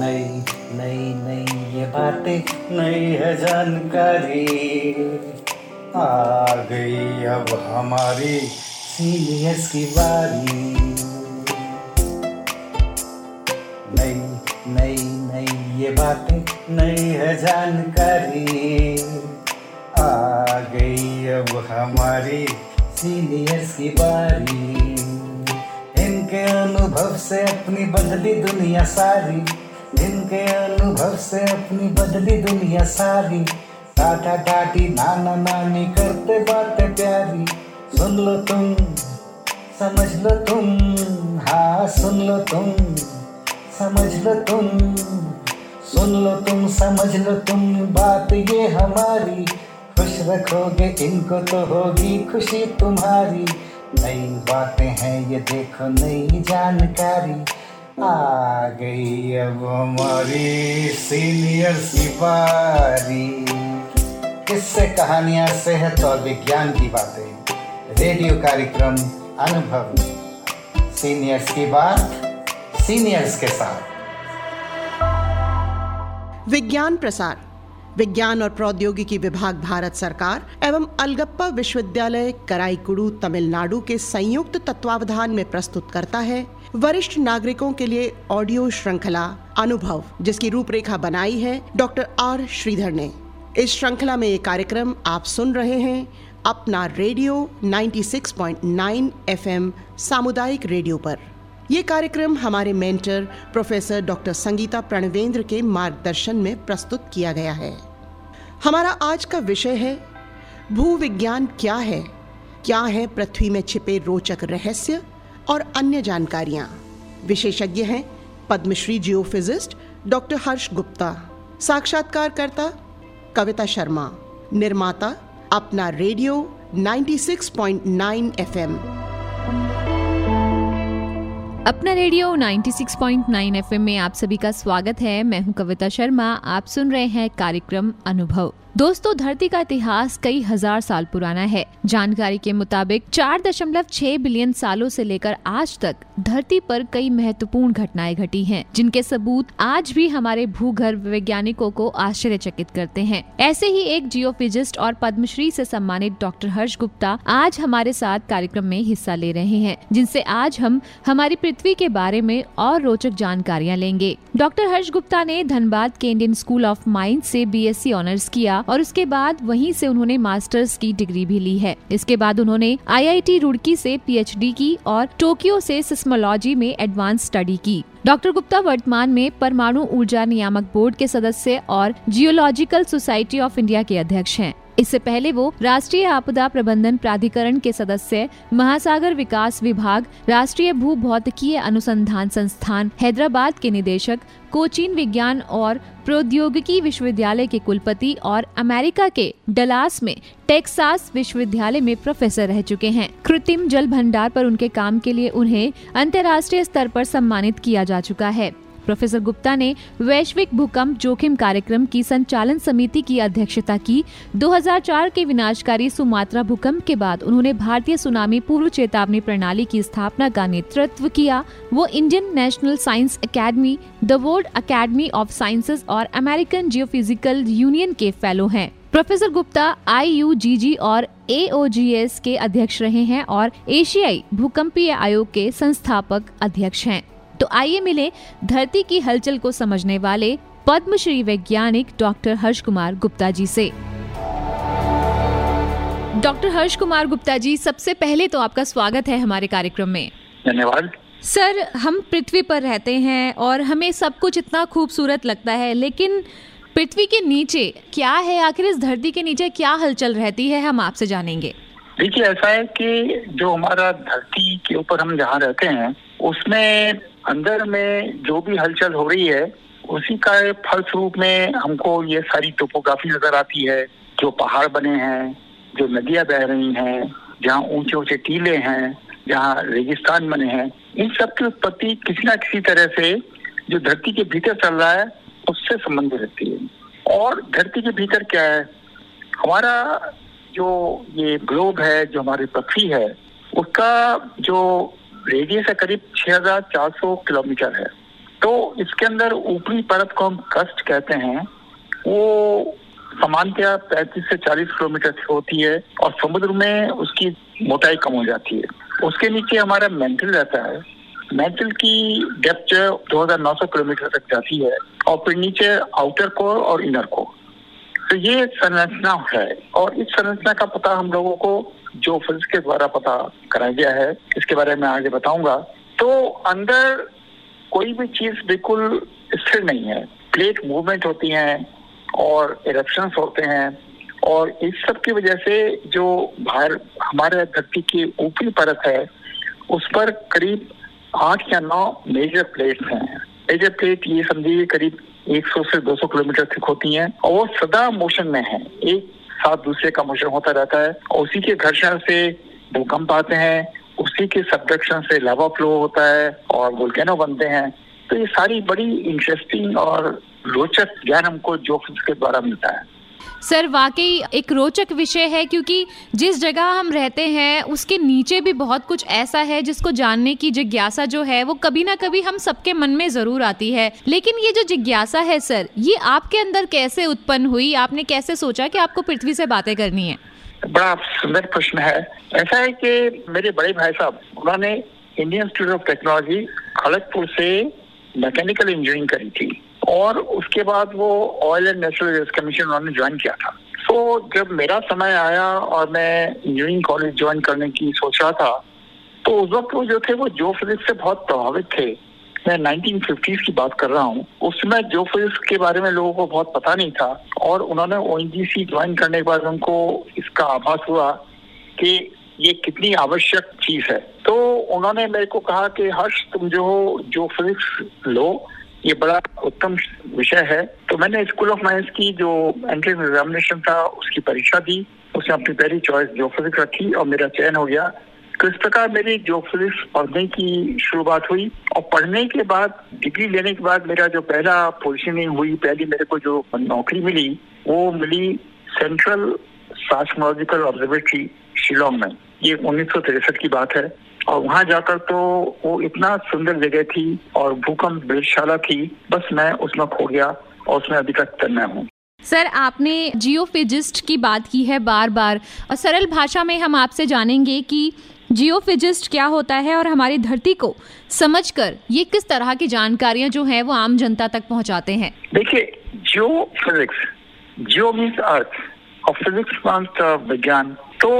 नई नई नई ये बातें, नई है जानकारी। आ गई अब हमारी सीनियर्स की बारी। नई नई नई ये बातें, नई है जानकारी। आ गई अब हमारी सीनियर्स की बारी। इनके अनुभव से अपनी बदली दुनिया सारी। इनके अनुभव से अपनी बदली दुनिया सारी। टाटा टाटी नाना नानी करते बातें प्यारी। सुन लो तुम, समझ लो तुम। हाँ सुन लो तुम, समझ लो तुम। सुन लो तुम, समझ लो तुम। बात ये हमारी। खुश रखोगे, इनको तो होगी खुशी तुम्हारी। नई बातें हैं, ये देखो नई जानकारी। आ गई अब हमारी सीनियर सिपारी किससे कहानियाँ, सेहत और विज्ञान की बातें? रेडियो कार्यक्रम अनुभव। सीनियर्स की बात सीनियर्स के साथ। विज्ञान प्रसार। विज्ञान और प्रौद्योगिकी विभाग भारत सरकार एवं अलगप्पा विश्वविद्यालय कराईकुड़ू तमिलनाडु के संयुक्त तत्वावधान में प्रस्तुत करता है। वरिष्ठ नागरिकों के लिए ऑडियो श्रृंखला अनुभव, जिसकी रूपरेखा बनाई है डॉक्टर आर श्रीधर ने। इस श्रृंखला में ये कार्यक्रम आप सुन रहे हैं। अपना रेडियो 96.9 एफएम सामुदायिक रेडियो पर। ये कार्यक्रम हमारे mentor professor doctor Sangeeta Pranvendra के मार्गदर्शन में प्रस्तुत किया गया है। हमारा आज का विषय है, भूविज्ञान क्या है? क्या है पृथ्वी में छिपे रोचक रहस्य और अन्य जानकारियाँ? विशेषज्ञ हैं पद्मश्री जियोफिजिस्ट डॉक्टर हर्ष गुप्ता, साक्षात्कारकर्ता कविता शर्मा, निर्माता Apna radio 96.9 FM. Apna radio 96.9 FM में आप सभी का स्वागत है। मैं हूँ कविता शर्मा। आप सुन रहे हैं कार्यक्रम अनुभव। दोस्तों धरती का इतिहास कई हज़ार साल पुराना है। जानकारी के मुताबिक चार दशमलव छह बिलियन सालों से लेकर आज तक धरती पर कई महत्वपूर्ण घटनाएँ घटी हैं, जिनके सबूत आज भी हमारे भूगर्भ वैज्ञानिकों को आश्चर्यचकित करते हैं। ऐसे ही एक जियोफिजिस्ट और पद्मश्री से सम्मानित डॉक्टर हर्ष गुप्ता आज हमारे साथ कार्यक्रम में हिस्सा ले रहे हैं जिनसे आज हम हमारी पृथ्वी के बारे में और रोचक जानकारियाँ लेंगे। डॉक्टर हर्ष गुप्ता ने धनबाद के इंडियन स्कूल ऑफ़ माइंस से बी ऑनर्स किया और उसके बाद वहीं से उन्होंने मास्टर्स की डिग्री भी ली है। इसके बाद उन्होंने आईआईटी रुड़की से पीएचडी की और टोक्यो से सिस्मोलॉजी में एडवांस स्टडी की। डॉक्टर गुप्ता वर्तमान में परमाणु ऊर्जा नियामक बोर्ड के सदस्य और जियोलॉजिकल सोसाइटी ऑफ़ इंडिया के अध्यक्ष हैं। इससे पहले वो राष्ट्रीय आपदा प्रबंधन प्राधिकरण के सदस्य, महासागर विकास विभाग, राष्ट्रीय भू भौतिकीय अनुसंधान संस्थान, हैदराबाद के निदेशक, कोचीन विज्ञान और प्रौद्योगिकी विश्वविद्यालय के कुलपति और अमेरिका के डलास में टेक्सास विश्वविद्यालय में प्रोफेसर रह चुके हैं। कृत्रिम जल भंडार पर उनके काम के लिए उन्हें अंतर्राष्ट्रीय स्तर पर सम्मानित किया जा चुका है। प्रोफेसर गुप्ता ने वैश्विक भूकंप जोखिम कार्यक्रम की संचालन समिति की अध्यक्षता की। 2004 के विनाशकारी सुमात्रा भूकंप के बाद उन्होंने भारतीय सुनामी पूर्व चेतावनी प्रणाली की स्थापना का नेतृत्व किया। वो Indian national science academy the world academy of sciences और अमेरिकन जियोफिजिकल यूनियन के फेलो हैं। प्रोफेसर गुप्ता आईयूजीजी और ए के अध्यक्ष रहे हैं और एशियाई भूकंपीय आयोग के संस्थापक अध्यक्ष हैं। तो आइए मिले धरती की हलचल को समझने वाले पद्मश्री वैज्ञानिक डॉक्टर हर्ष कुमार गुप्ता जी से। डॉक्टर हर्ष कुमार गुप्ता जी सबसे पहले तो आपका स्वागत है हमारे कार्यक्रम में। धन्यवाद। सर हम पृथ्वी पर रहते हैं और हमें सब कुछ इतना खूबसूरत लगता है लेकिन पृथ्वी के नीचे क्या है? आखिर इस धरती के नीचे क्या हलचल रहती है हम आपसे जानेंगे। देखिए ऐसा है कि जो हमारा धरती के ऊपर हम जहाँ रहते हैं उसमें अंदर में जो भी हलचल हो रही है, उसी का फलस्वरूप में हमको ये सारी टोपोग्राफी नज़र आती है। जो पहाड़ बने हैं, जो नदियाँ बह रही हैं, जहाँ ऊँचे ऊँचे टीले हैं, जहाँ रेगिस्तान बने हैं, इन सब की उत्पत्ति किसी ना किसी तरह से जो धरती के भीतर चल रहा है, उससे संबंध रहती है। और धरती के भीतर क्या है? हमारा जो ये ग्लोब है, जो हमारी पृथ्वी है, उसका जो रेडियस है करीब 6,400 किलोमीटर है। तो इसके अंदर ऊपरी परत को हम कस्ट कहते हैं वो सामान्यतः पैंतीस से चालीस किलोमीटर होती है और समुद्र में उसकी मोटाई कम हो जाती है। उसके नीचे हमारा मेंटल रहता है। मेंटल की डेप्थ जो दो हज़ार नौ सौ किलोमीटर तक जाती है और फिर नीचे आउटर कोर और इनर कोर। तो ये संरचना है और इस संरचना का पता हम लोगों को जो फिजिक्स के द्वारा पता कराया गया है, इसके बारे में आगे बताऊँगा। तो अंदर कोई भी चीज़ बिल्कुल स्थिर नहीं है। प्लेट मूवमेंट होती हैं और इरेप्शन होते हैं और इस सब की वजह से जो बाहर, हमारे धरती की ऊपरी परत है, उस पर करीब आठ या नौ मेजर प्लेट्स हैं। मेजर प्लेट ये समझिए करीब 100 से 200 किलोमीटर तक होती हैं और वो सदा मोशन में है। एक साथ दूसरे का मोशन होता रहता है और उसी के घर्षण से भूकंप आते हैं, उसी के सबडक्शन से लावा फ्लो होता है और वोल्केनो बनते हैं। तो ये सारी बड़ी इंटरेस्टिंग और रोचक ज्ञान हमको जोफिस के द्वारा मिलता है। सर, वाकई एक रोचक विषय है क्योंकि जिस जगह हम रहते हैं, उसके नीचे भी बहुत कुछ ऐसा है जिसको जानने की जिज्ञासा जो है, वो कभी ना कभी हम सबके मन में ज़रूर आती है। लेकिन ये जो जिज्ञासा है सर, ये आपके अंदर कैसे उत्पन्न हुई? आपने कैसे सोचा कि आपको पृथ्वी से बातें करनी है? बड़ा सुंदर प्रश्न है। ऐसा है कि मेरे बड़े भाई साहब, उन्होंने Indian institute of technology Kharagpur से मैकेनिकल इंजीनियरिंग करी थी। और उसके बाद वो oil and natural gas commission उन्होंने ज्वाइन किया था। तो जब मेरा समय आया और मैं इंजीनियरिंग कॉलेज ज्वाइन करने की सोच रहा था तो उस वक्त वो जो थे, वो जो फिजिक्स से बहुत प्रभावित थे। मैं 1950s की बात कर रहा हूँ। उस समय जो फिजिक्स के बारे में लोगों को बहुत पता नहीं था और उन्होंने ओएनजीसी ज्वाइन करने के बाद उनको इसका आभास हुआ कि ये कितनी आवश्यक चीज़ है। तो उन्होंने मेरे को कहा कि, हर्ष, तुम जो जो फिजिक्स लो। ये बड़ा उत्तम विषय है। तो मैंने स्कूल ऑफ़ माइंस की जो एंट्रेंस एग्जामिनेशन था, उसकी परीक्षा दी। उसमें अपनी पहली चॉइस जो फिजिक्स रखी और मेरा चयन हो गया। तो इस प्रकार मेरी जो फिजिक्स पढ़ने की शुरुआत हुई और पढ़ने के बाद डिग्री लेने के बाद मेरा जो पहला पोजिशनिंग हुई, पहली मेरे को जो नौकरी मिली, वो मिली सेंट्रल साइस्मोलॉजिकल ऑब्जर्वेटरी शिलोंग में। ये उन्नीस की बात है। और वहाँ जाकर तो वो इतना सुंदर जगह थी और भूकंप वेधशाला थी। बस मैं उसमें खो गया और उसमें अभी तक तन्ना हूँ। सर आपने जियोफिजिस्ट की बात की है बार बार और सरल भाषा में हम आपसे जानेंगे कि जियोफिजिस्ट क्या होता है और हमारी धरती को समझकर ये किस तरह की जानकारियाँ जो हैं वो आम जनता तक पहुंचाते हैं। देखिए जियो फिजिक्स जियो मीन्स अर्थ और फिजिक्स विज्ञान। तो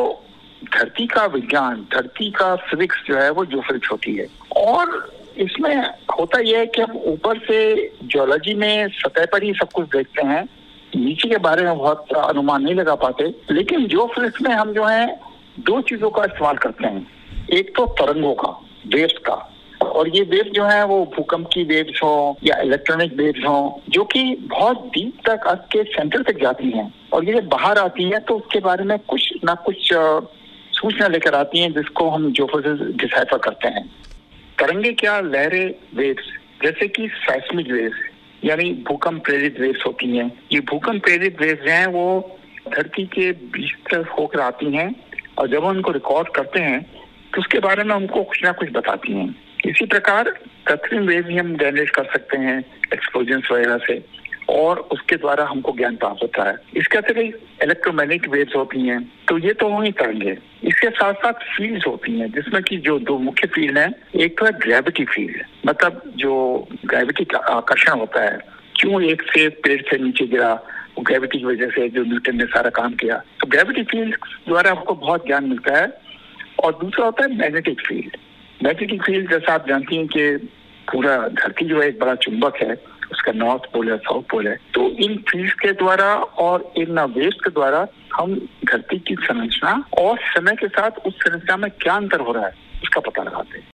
धरती का विज्ञान, धरती का फिजिक्स जो है वो जो फिजिक्स होती है। और इसमें होता यह है कि हम ऊपर से जियोलॉजी में सतह पर ही सब कुछ देखते हैं। नीचे के बारे में बहुत अनुमान नहीं लगा पाते, लेकिन जो फिजिक्स में हम जो है, दो चीज़ों का इस्तेमाल करते हैं। एक तो तरंगों का वेव्स का। और ये वेव जो है, वो भूकंप की वेव्स हो या इलेक्ट्रॉनिक वेव्स हो, जो कि बहुत डीप तक अर्थ के सेंटर तक जाती हैं। और ये जब बाहर आती है तो उसके बारे में कुछ ना कुछ सूचना लेकर आती हैं जिसको हम जो डिसाइफर करते हैं। तरंगे क्या लहरें वेव्स जैसे कि साइस्मिक वेव्स यानी भूकंप प्रेरित वेव्स होती हैं। ये भूकंप प्रेरित वेव्स हैं, वो धरती के बीच तरफ़ होकर आती हैं और जब हम उनको रिकॉर्ड करते हैं तो उसके बारे में हमको कुछ ना कुछ बताती हैं। इसी प्रकार कृत्रिम वेव भी हम जनरेट कर सकते हैं एक्सप्लोजन वगैरह से। और उसके द्वारा हमको ज्ञान प्राप्त होता है। इसके अतिरिक्त इलेक्ट्रोमैग्नेटिक वेव्स होती हैं तो ये तो वही तरंगे इसके साथ साथ फील्ड्स होती हैं, जिसमें कि जो दो मुख्य फ़ील्ड हैं, एक तो है ग्रेविटी फ़ील्ड मतलब जो ग्रेविटी का आकर्षण होता है। क्यों एक से पेड़ से नीचे गिरा ग्रेविटी की वजह से जो न्यूटन ने सारा काम किया। तो ग्रेविटी फ़ील्ड द्वारा हमको बहुत ज्ञान मिलता है, और दूसरा होता है मैग्नेटिक फ़ील्ड मैग्नेटिक फ़ील्ड जैसा आप जानती हैं कि पूरा धरती जो है एक बड़ा चुंबक है उसका नॉर्थ पोल है साउथ पोल है। तो इन फ़ील्ड के द्वारा और इन वेस्ट के द्वारा हम धरती की संरचना और समय के साथ उस संरचना में क्या अंतर हो रहा है उसका पता लगाते हैं।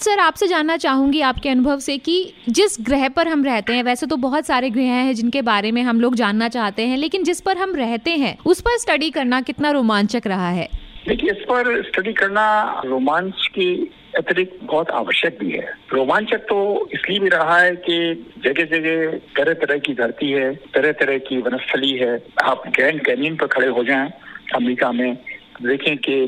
सर आपसे जानना चाहूँगी आपके अनुभव से कि जिस ग्रह पर हम रहते हैं वैसे तो बहुत सारे ग्रह हैं जिनके बारे में हम लोग जानना चाहते हैं लेकिन जिस पर हम रहते हैं उस पर स्टडी करना कितना रोमांचक रहा है? देखिए इस पर स्टडी करना रोमांच की अतिरिक्त बहुत आवश्यक भी है। रोमांचक तो इसलिए भी रहा है कि जगह जगह तरह तरह की धरती है तरह तरह की वनस्थली है। आप ग्रैंड कैनियन पर खड़े हो जाएँ, अमेरिका में, देखें कि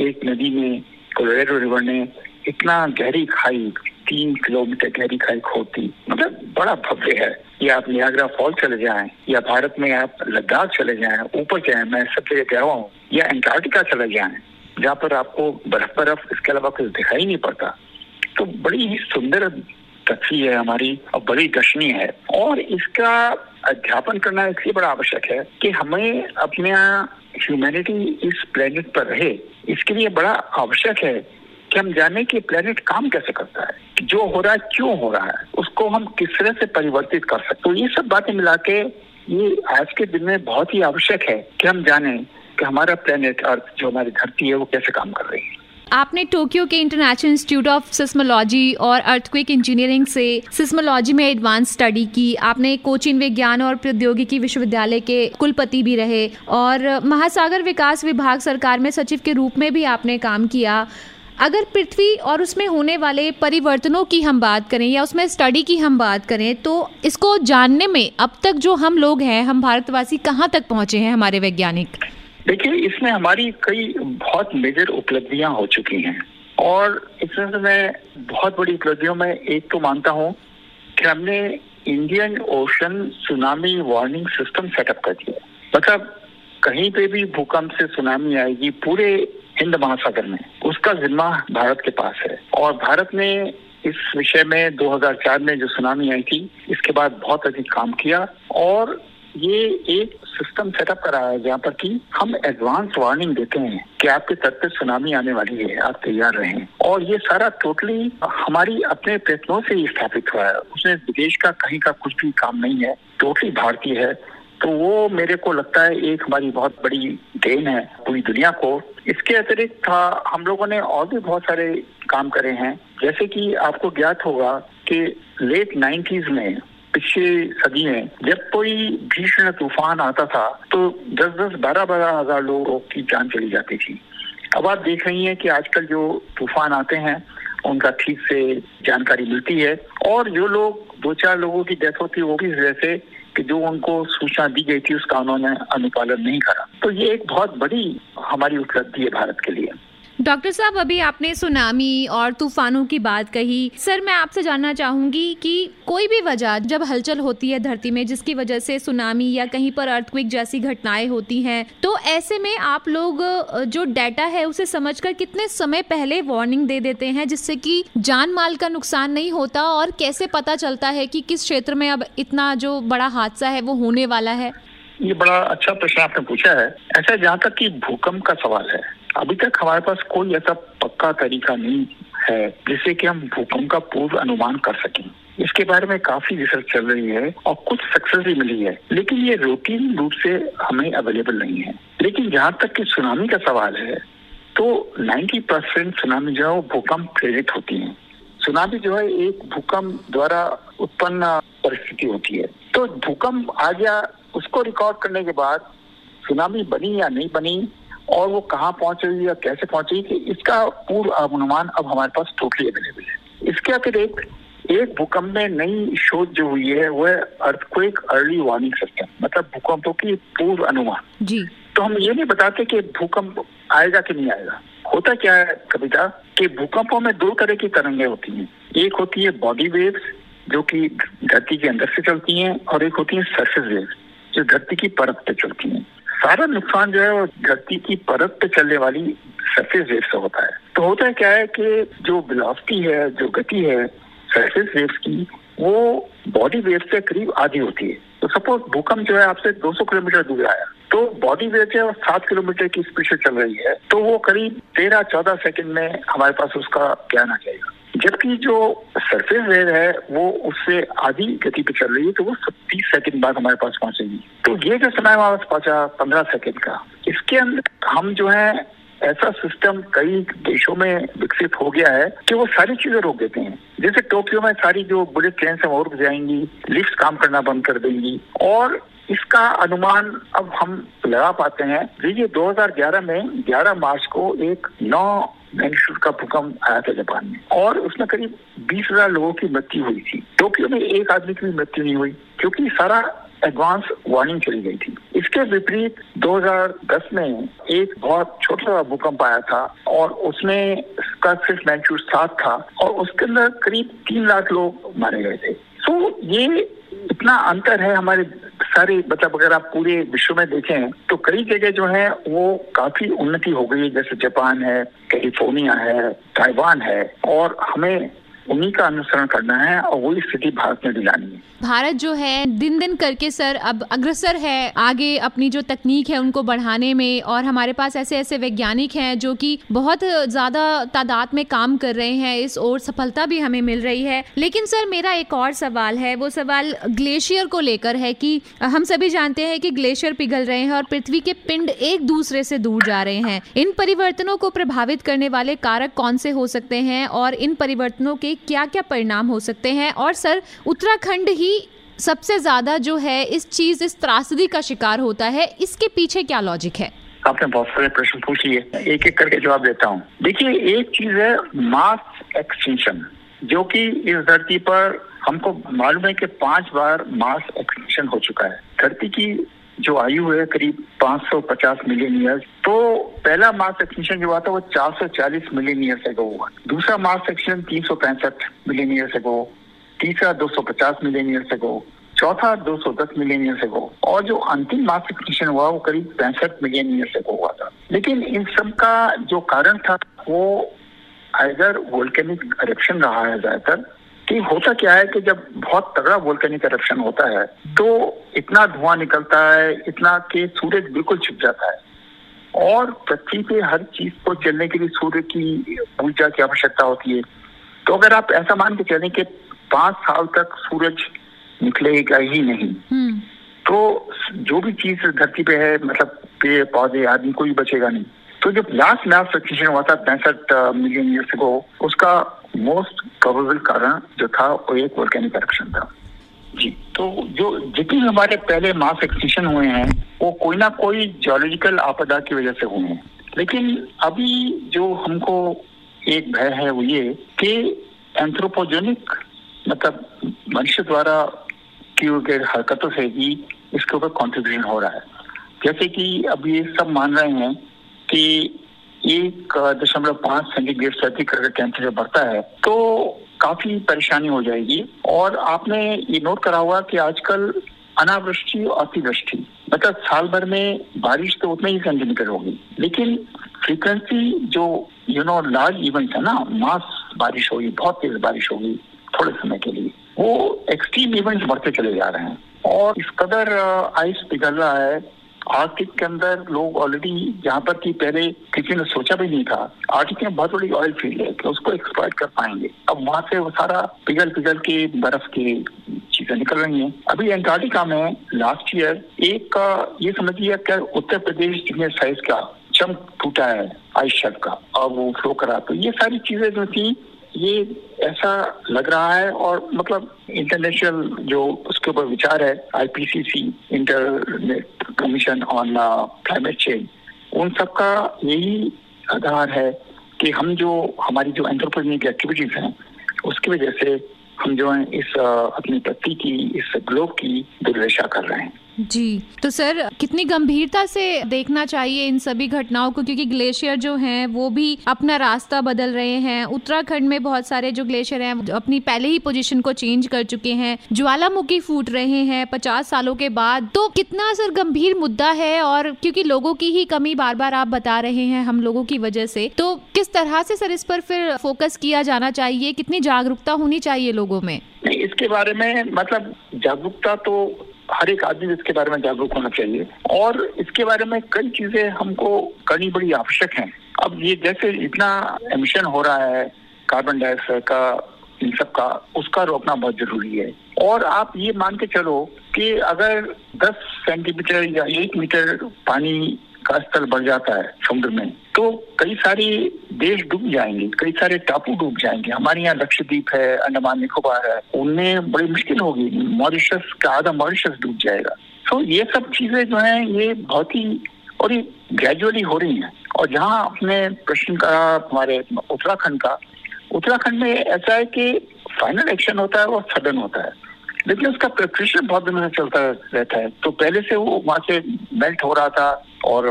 एक नदी में कोलोरेडो रिवर ने इतना गहरी खाई, तीन किलोमीटर गहरी खाई खोदी मतलब बड़ा भव्य है। या आप नियाग्रा फॉल चले जाएँ, या भारत में आप लद्दाख चले जाएँ, ऊपर जाएँ, मैं सब जगह गया हुआ हूँ, या अंटार्कटिका चले जाएँ जहाँ पर आपको बर्फ़ बर्फ़, इसके अलावा कुछ दिखाई नहीं पड़ता। तो बड़ी ही सुंदर तथ्य है हमारी और बड़ी दर्शनीय है। और इसका अध्यापन करना इसलिए बड़ा आवश्यक है कि हमें अपने ह्यूमैनिटी इस प्लेनेट पर रहे। इसके लिए बड़ा आवश्यक है कि हम जाने कि प्लेनेट काम कैसे करता है जो हो रहा है क्यों हो रहा है, उसको हम किस तरह से परिवर्तित कर सकते तो ये सब बातें मिला के ये आज के दिन में बहुत ही आवश्यक है कि हम जाने कि हमारा प्लेनेट अर्थ जो हमारी धरती है, वो कैसे काम कर रही है। आपने टोक्यो के इंटरनेशनल इंस्टीट्यूट ऑफ़ सिस्मोलॉजी और अर्थक्विक इंजीनियरिंग से सिस्मोलॉजी में एडवांस स्टडी की। आपने कोचिन विज्ञान और प्रौद्योगिकी विश्वविद्यालय के कुलपति भी रहे और महासागर विकास विभाग सरकार में सचिव के रूप में भी आपने काम किया। अगर पृथ्वी और उसमें होने वाले परिवर्तनों की हम बात करें या उसमें स्टडी की हम बात करें तो इसको जानने में अब तक जो हम लोग हैं, हम भारतवासी कहाँ तक पहुँचे हैं हमारे वैज्ञानिक? देखिए, इसमें हमारी कई बहुत मेजर उपलब्धियाँ हो चुकी हैं। और इसमें से मैं बहुत बड़ी उपलब्धियों में एक तो मानता हूँ कि हमने Indian ocean tsunami warning system setup कर दिया। मतलब कहीं पे भी भूकंप से सुनामी आएगी, पूरे हिंद महासागर में, उसका जिम्मा भारत के पास है। और भारत ने इस विषय में 2004 में जो सुनामी आई थी, इसके बाद बहुत अधिक काम किया। और ये एक सिस्टम सेटअप करा है जहाँ पर कि हम एडवांस वार्निंग देते हैं कि आपके तट पे सुनामी आने वाली है, आप तैयार रहें। और ये सारा टोटली हमारी अपने प्रयत्नों से ही स्थापित हुआ है। उसमें विदेश का कहीं का कुछ भी काम नहीं है टोटली भारतीय है। तो वो मेरे को लगता है एक हमारी बहुत बड़ी देन है पूरी दुनिया को। इसके अतिरिक्त हम लोगों ने और भी बहुत सारे काम करे हैं। जैसे कि आपको ज्ञात होगा कि लेट नाइन्टीज में पिछले सदी में जब कोई भीषण तूफ़ान आता था तो दस दस बारह बारह हज़ार लोगों की जान चली जाती थी। अब आप देख रही हैं कि आजकल जो तूफ़ान आते हैं, उनका ठीक से जानकारी मिलती है और जो लोग दो चार लोगों की डेथ होती है वो भी इस वजह से कि जो उनको सूचना दी गई थी, उसका उन्होंने अनुपालन नहीं करा। तो ये एक बहुत बड़ी हमारी उपलब्धि है भारत के लिए। डॉक्टर साहब, अभी आपने सुनामी और तूफानों की बात कही। सर, मैं आपसे जानना चाहूँगी कि कोई भी वजह जब हलचल होती है धरती में, जिसकी वजह से सुनामी या कहीं पर अर्थक्विक जैसी घटनाएँ होती हैं तो ऐसे में आप लोग जो डाटा है उसे समझकर कितने समय पहले वार्निंग दे देते हैं, जिससे कि जान माल का नुकसान नहीं होता और कैसे पता चलता है कि किस क्षेत्र में अब इतना जो बड़ा हादसा है, वो होने वाला है? ये बड़ा अच्छा प्रश्न आपने पूछा है। ऐसा जहाँ तक कि भूकंप का सवाल है। अभी तक हमारे पास कोई ऐसा पक्का तरीका नहीं है जिससे कि हम भूकंप का पूर्व अनुमान कर सकें। इसके बारे में काफ़ी रिसर्च चल रही है और कुछ सक्सेस भी मिली है। लेकिन ये रूटीन रूप से हमें अवेलेबल नहीं है। लेकिन जहाँ तक कि सुनामी का सवाल है तो 90 परसेंट सुनामी जो है वो भूकंप प्रेरित होती है। सुनामी जो है एक भूकंप द्वारा उत्पन्न परिस्थिति होती है। तो भूकंप आ गया, उसको रिकॉर्ड करने के बाद सुनामी बनी या नहीं बनी और वो कहाँ पहुँच रही है कैसे पहुँच रही है इसका पूर्व अनुमान अब हमारे पास टोटली अवेलेबल है। इसके अतिरिक्त एक भूकंप में नई शोध जो हुई है वो है अर्थक्वेक अर्ली वार्निंग सिस्टम मतलब भूकंपों की पूर्व अनुमान। जी। तो हम ये नहीं बताते कि भूकंप आएगा कि नहीं आएगा। होता क्या है कविता कि भूकंपों में दो तरह की तरंगे होती हैं। एक होती है बॉडी वेव्स जो कि धरती के अंदर से चलती हैं और एक होती है सरफेस वेव्स जो धरती की परत पे चलती हैं। सारा नुकसान जो है वो धरती की परत पे चलने वाली सरफेस वेव से होता है। तो होता है क्या है कि जो वेलोसिटी है, जो गति है सरफेस वेव्स की, वो बॉडी वेव से करीब आधी होती है। तो सपोज़ भूकंप जो है आपसे 200 किलोमीटर दूर आया। तो बॉडी वेव जो है सात किलोमीटर की स्पीड से चल रही है। तो वो करीब तेरह चौदह सेकंड में हमारे पास उसका ज्ञान आ जाएगा। जबकि जो सरफेस वेव है, वो उससे आधी गति पे चल रही है तो वो तीस सेकंड बाद हमारे पास पहुंचेगी। तो ये जो समय हमारे पास पहुँचा पंद्रह सेकंड का, इसके अंदर हम जो है, ऐसा सिस्टम कई देशों में विकसित हो गया है कि वो सारी चीज़ें रोक देते हैं। जैसे टोक्यो में सारी जो बुलेट ट्रेन से और जाएँगी लिफ्ट काम करना बंद कर देंगी, और इसका अनुमान अब हम लगा पाते हैं। देखिए 2011 में 11 मार्च को एक नौ मैग्नीट्यूड का भूकंप आया था जापान में। और उसमें करीब बीस हज़ार लोगों की मृत्यु हुई थी। टोक्यो में एक आदमी की भी मृत्यु नहीं हुई, क्योंकि सारा एडवांस वार्निंग चली गई थी। इसके विपरीत 2010 में एक बहुत छोटा सा भूकंप आया था और उसमें इसका सिर्फ़ मैग्नीट्यूड सात था और उसके अंदर करीब तीन लाख लोग मारे गए थे। सो ये इतना अंतर है हमारे सारे मतलब अगर आप पूरे विश्व में देखें तो कई जगह जो है, वो काफ़ी उन्नति हो गई है। जैसे जापान है, कैलिफ़ोर्निया है, ताइवान है, और हमें उन्हीं का अनुसरण करना है और वही स्थिति भारत में भी लानी है। भारत जो है दिन दिन करके सर अब अग्रसर है। आगे अपनी जो तकनीक है, उनको बढ़ाने में और हमारे पास ऐसे ऐसे वैज्ञानिक हैं जो कि बहुत ज़्यादा तादाद में काम कर रहे हैं। इस और सफलता भी हमें मिल रही है। लेकिन सर, मेरा एक और सवाल है। वो सवाल ग्लेशियर को लेकर है कि हम सभी जानते हैं कि ग्लेशियर पिघल रहे हैं और पृथ्वी के पिंड एक दूसरे से दूर जा रहे हैं। इन परिवर्तनों को प्रभावित करने वाले कारक कौन से हो सकते हैं और इन परिवर्तनों के क्या क्या परिणाम हो सकते हैं? और सर, उत्तराखंड ही सबसे ज़्यादा जो है इस चीज़, इस त्रासदी का शिकार होता है। इसके पीछे क्या लॉजिक है? आपने बहुत सारे प्रश्न पूछ लिए एक एक करके जवाब देता हूँ। देखिए, एक चीज़ है मास एक्सटेंशन जो कि इस धरती पर हमको मालूम है कि पाँच बार मास एक्सटेंशन हो चुका है। धरती की जो आयु है करीब 550 मिलियन ईयर्स तो पहला मास एक्सटेंशन जो हुआ था वो 440 मिलियन ईयर्स एगो हुआ। दूसरा मास एक्सटेंशन तीन सौ पैंसठ मिलियन ईयर्स एगो तीसरा 250 मिलियन ईयर्स एगो चौथा 210 मिलियन ईयर्स एगो और जो अंतिम मास एक्सटेंशन हुआ वो करीब पैंसठ मिलियन ईयर्स एगो हुआ था। लेकिन इन सब का जो कारण था, वो अगर वोल्केनिक करप्शन रहा है ज़्यादातर कि होता क्या है कि जब बहुत तगड़ा वोल्केनिक करप्शन होता है तो इतना धुआँ निकलता है इतना कि सूरज बिल्कुल छिप जाता है। और पृथ्वी पे हर चीज़ को चलने के लिए सूर्य की ऊर्जा की आवश्यकता होती है। तो अगर आप ऐसा मान के चलें कि पाँच साल तक सूरज निकलेगा ही नहीं हम्म। तो जो भी चीज़ धरती पे है मतलब पेड़ पौधे आदमी कोई बचेगा नहीं। तो जब लास्ट लास्ट एक्सटेंशन हुआ था पैंसठ मिलियन ईयर्स को उसका मोस्ट प्रोबेबल कारण जो था, वो एक वोल्केनिक करप्शन था। जी तो जो जितने हमारे पहले मास एक्सटेंशन हुए हैं, वो कोई ना कोई जियोलॉजिकल आपदा की वजह से हुए हैं। लेकिन अभी जो हमको एक भय है, वो ये कि एंथ्रोपोजेनिक मतलब मनुष्य द्वारा की गई हरकतों से ही इसके ऊपर कॉन्ट्रीब्यूशन हो रहा है। जैसे कि अब ये सब मान रहे हैं कि एक दशमलव पाँच सेंटीग्रेड से अधिक अगर टेम्परेचर बढ़ता है तो काफ़ी परेशानी हो जाएगी। और आपने ये नोट करा हुआ कि आजकल अनावृष्टि और अतिवृष्टि मतलब साल भर में बारिश तो उतने ही सेंटीमीटर होगी। लेकिन फ्रीक्वेंसी जो यू नो लार्ज इवेंट है ना, मास बारिश होगी, बहुत तेज बारिश होगी थोड़े समय के लिए, वो एक्सट्रीम इवेंट्स बढ़ते चले जा रहे हैं। और इस कदर आइस पिघल रहा है आर्टिक के अंदर लोग ऑलरेडी जहाँ पर की पहले किसी ने सोचा भी नहीं था। आर्टिक में बहुत बड़ी ऑयल फ़ील्ड है कि उसको एक्सप्लॉइट कर पाएँगे। अब वहाँ से वो सारा पिघल पिघल के बर्फ़ की चीज़ें निकल रही हैं। अभी एंटार्क्टिका में लास्ट ईयर एक का ये समझिए क्या उत्तर प्रदेश जितने साइज़ का चमक टूटा है आइस का, और वो फ्लो करा। तो ये सारी चीज़ें जो थी ये ऐसा लग रहा है और मतलब इंटरनेशनल जो उसके ऊपर विचार है IPCC internet commission on climate change उन सब का यही आधार है कि हम जो हमारी जो एंथ्रोपोजेनिक एक्टिविटीज़ हैं, उसकी वजह से हम जो है इस अपनी पत्ती की, इस ग्लोब की दुर्दशा कर रहे हैं। जी। तो सर, कितनी गंभीरता से देखना चाहिए इन सभी घटनाओं को? क्योंकि ग्लेशियर जो हैं, वो भी अपना रास्ता बदल रहे हैं। उत्तराखंड में बहुत सारे जो ग्लेशियर हैं अपनी पहले ही पोजीशन को चेंज कर चुके हैं। ज्वालामुखी फूट रहे हैं पचास सालों के बाद। तो कितना सर गंभीर मुद्दा है और क्योंकि लोगों की ही कमी बार बार आप बता रहे हैं हम लोगों की वजह से तो किस तरह से सर इस पर फिर फोकस किया जाना चाहिए? कितनी जागरूकता होनी चाहिए लोगों में? नहीं, इसके बारे में मतलब जागरूकता तो हर एक आदमी इसके बारे में जागरूक होना चाहिए। और इसके बारे में कई चीज़ें हमको करनी बड़ी आवश्यक है। अब ये जैसे इतना एमिशन हो रहा है कार्बन डाइऑक्साइड का, इन सब का, उसका रोकना बहुत ज़रूरी है। और आप ये मान के चलो कि अगर 10 सेंटीमीटर या एक मीटर पानी का स्तर बढ़ जाता है समुद्र में। तो कई सारे देश डूब जाएँगे, कई सारे टापू डूब जाएँगे। हमारे यहाँ लक्षद्वीप है, अंडमान निकोबार है, उनमें बड़ी मुश्किल होगी। मॉरिशस का आधा मॉरिशस डूब जाएगा। तो ये सब चीज़ें जो है, ये बहुत ही और ये ग्रेजुअली हो रही हैं। और जहाँ अपने प्रश्न का, हमारे उत्तराखंड का, उत्तराखंड में ऐसा है कि फाइनल एक्शन होता है वो सडन होता है। लेकिन उसका प्रेशर बहुत दिनों से चलता रहता है। तो पहले से वो वहाँ से मेल्ट हो रहा था और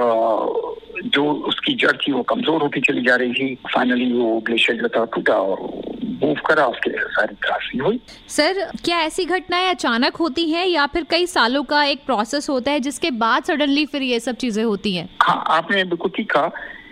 जो उसकी जड़ थी वो कमज़ोर होती चली जा रही थी। फाइनली वो ग्लेशियर जो था टूटा और मूव करा उसके सारी त्रासदी हुई। सर क्या ऐसी घटनाएँ अचानक होती हैं या फिर कई सालों का एक प्रोसेस होता है जिसके बाद सडनली फिर ये सब चीज़ें होती हैं? हाँ आपने बिल्कुल ठीक कहा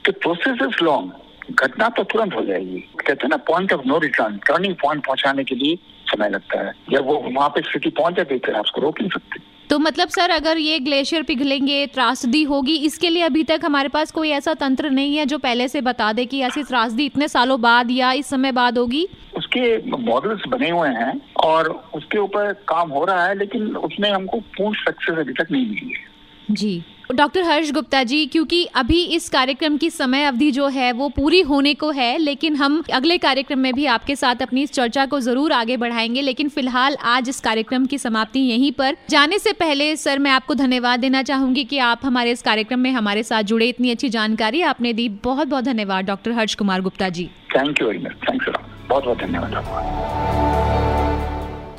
कि प्रोसेस इज़ लॉन्ग घटना तो तुरंत हो जाएगी। कहते हैं ना point of no return turning point पहुँचाने के लिए समय लगता है। जब वो वहाँ पे स्थिति पहुँच जाती है फिर आप उसको रोक नहीं सकते। तो मतलब सर अगर ये ग्लेशियर पिघलेंगे त्रासदी होगी इसके लिए अभी तक हमारे पास कोई ऐसा तंत्र नहीं है जो पहले से बता दे कि ऐसी त्रासदी इतने सालों बाद या इस समय बाद होगी? उसके मॉडल्स बने हुए हैं और उसके ऊपर काम हो रहा है लेकिन उसमें हमको पूर्ण सक्सेस अभी तक नहीं मिली है। जी। डॉक्टर हर्ष गुप्ता जी, क्योंकि अभी इस कार्यक्रम की समय अवधि जो है, वो पूरी होने को है, लेकिन हम अगले कार्यक्रम में भी आपके साथ अपनी इस चर्चा को ज़रूर आगे बढ़ाएँगे। लेकिन फ़िलहाल आज इस कार्यक्रम की समाप्ति यहीं पर। जाने से पहले, सर, मैं आपको धन्यवाद देना चाहूँगी कि आप हमारे इस कार्यक्रम में हमारे साथ जुड़े। इतनी अच्छी जानकारी आपने दी। बहुत बहुत धन्यवाद, doctor Harsh Kumar Gupta ji. Thank you very much thanks बहुत बहुत धन्यवाद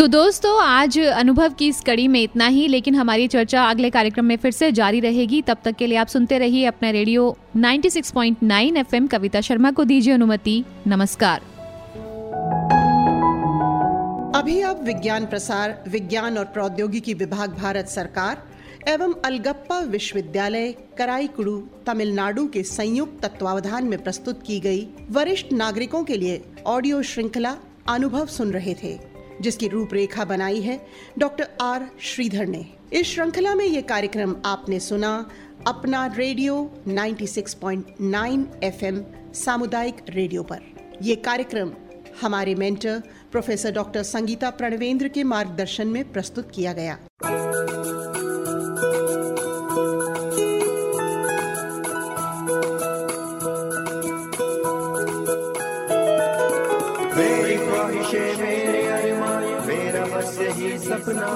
तो दोस्तों, आज अनुभव की इस कड़ी में इतना ही, लेकिन हमारी चर्चा अगले कार्यक्रम में फिर से जारी रहेगी। तब तक के लिए आप सुनते रहिए अपना रेडियो 96.9 एफएम। कविता शर्मा को दीजिए अनुमति। नमस्कार। अभी आप विज्ञान प्रसार, विज्ञान और प्रौद्योगिकी विभाग भारत सरकार एवं अलगप्पा विश्वविद्यालय, कराईकुड़ू, तमिलनाडु के संयुक्त तत्वावधान में प्रस्तुत की गई वरिष्ठ नागरिकों के लिए ऑडियो श्रृंखला अनुभव सुन रहे थे। जिसकी रूपरेखा बनाई है, डॉक्टर आर श्रीधर ने। इस श्रृंखला में ये कार्यक्रम आपने सुना, अपना रेडियो 96.9 एफएम सामुदायिक रेडियो पर। यह कार्यक्रम हमारे mentor professor doctor Sangeeta Pranvendra के मार्गदर्शन में प्रस्तुत किया गया। सपना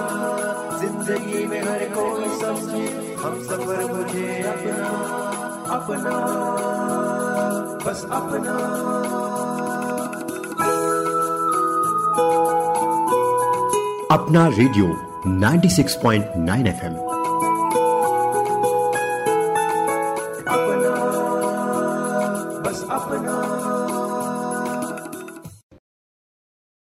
ज़िंदगी में हर कोई समझे, हम सफ़र मुझे अपना अपना, बस अपना। अपना रेडियो 96.9 एफएम।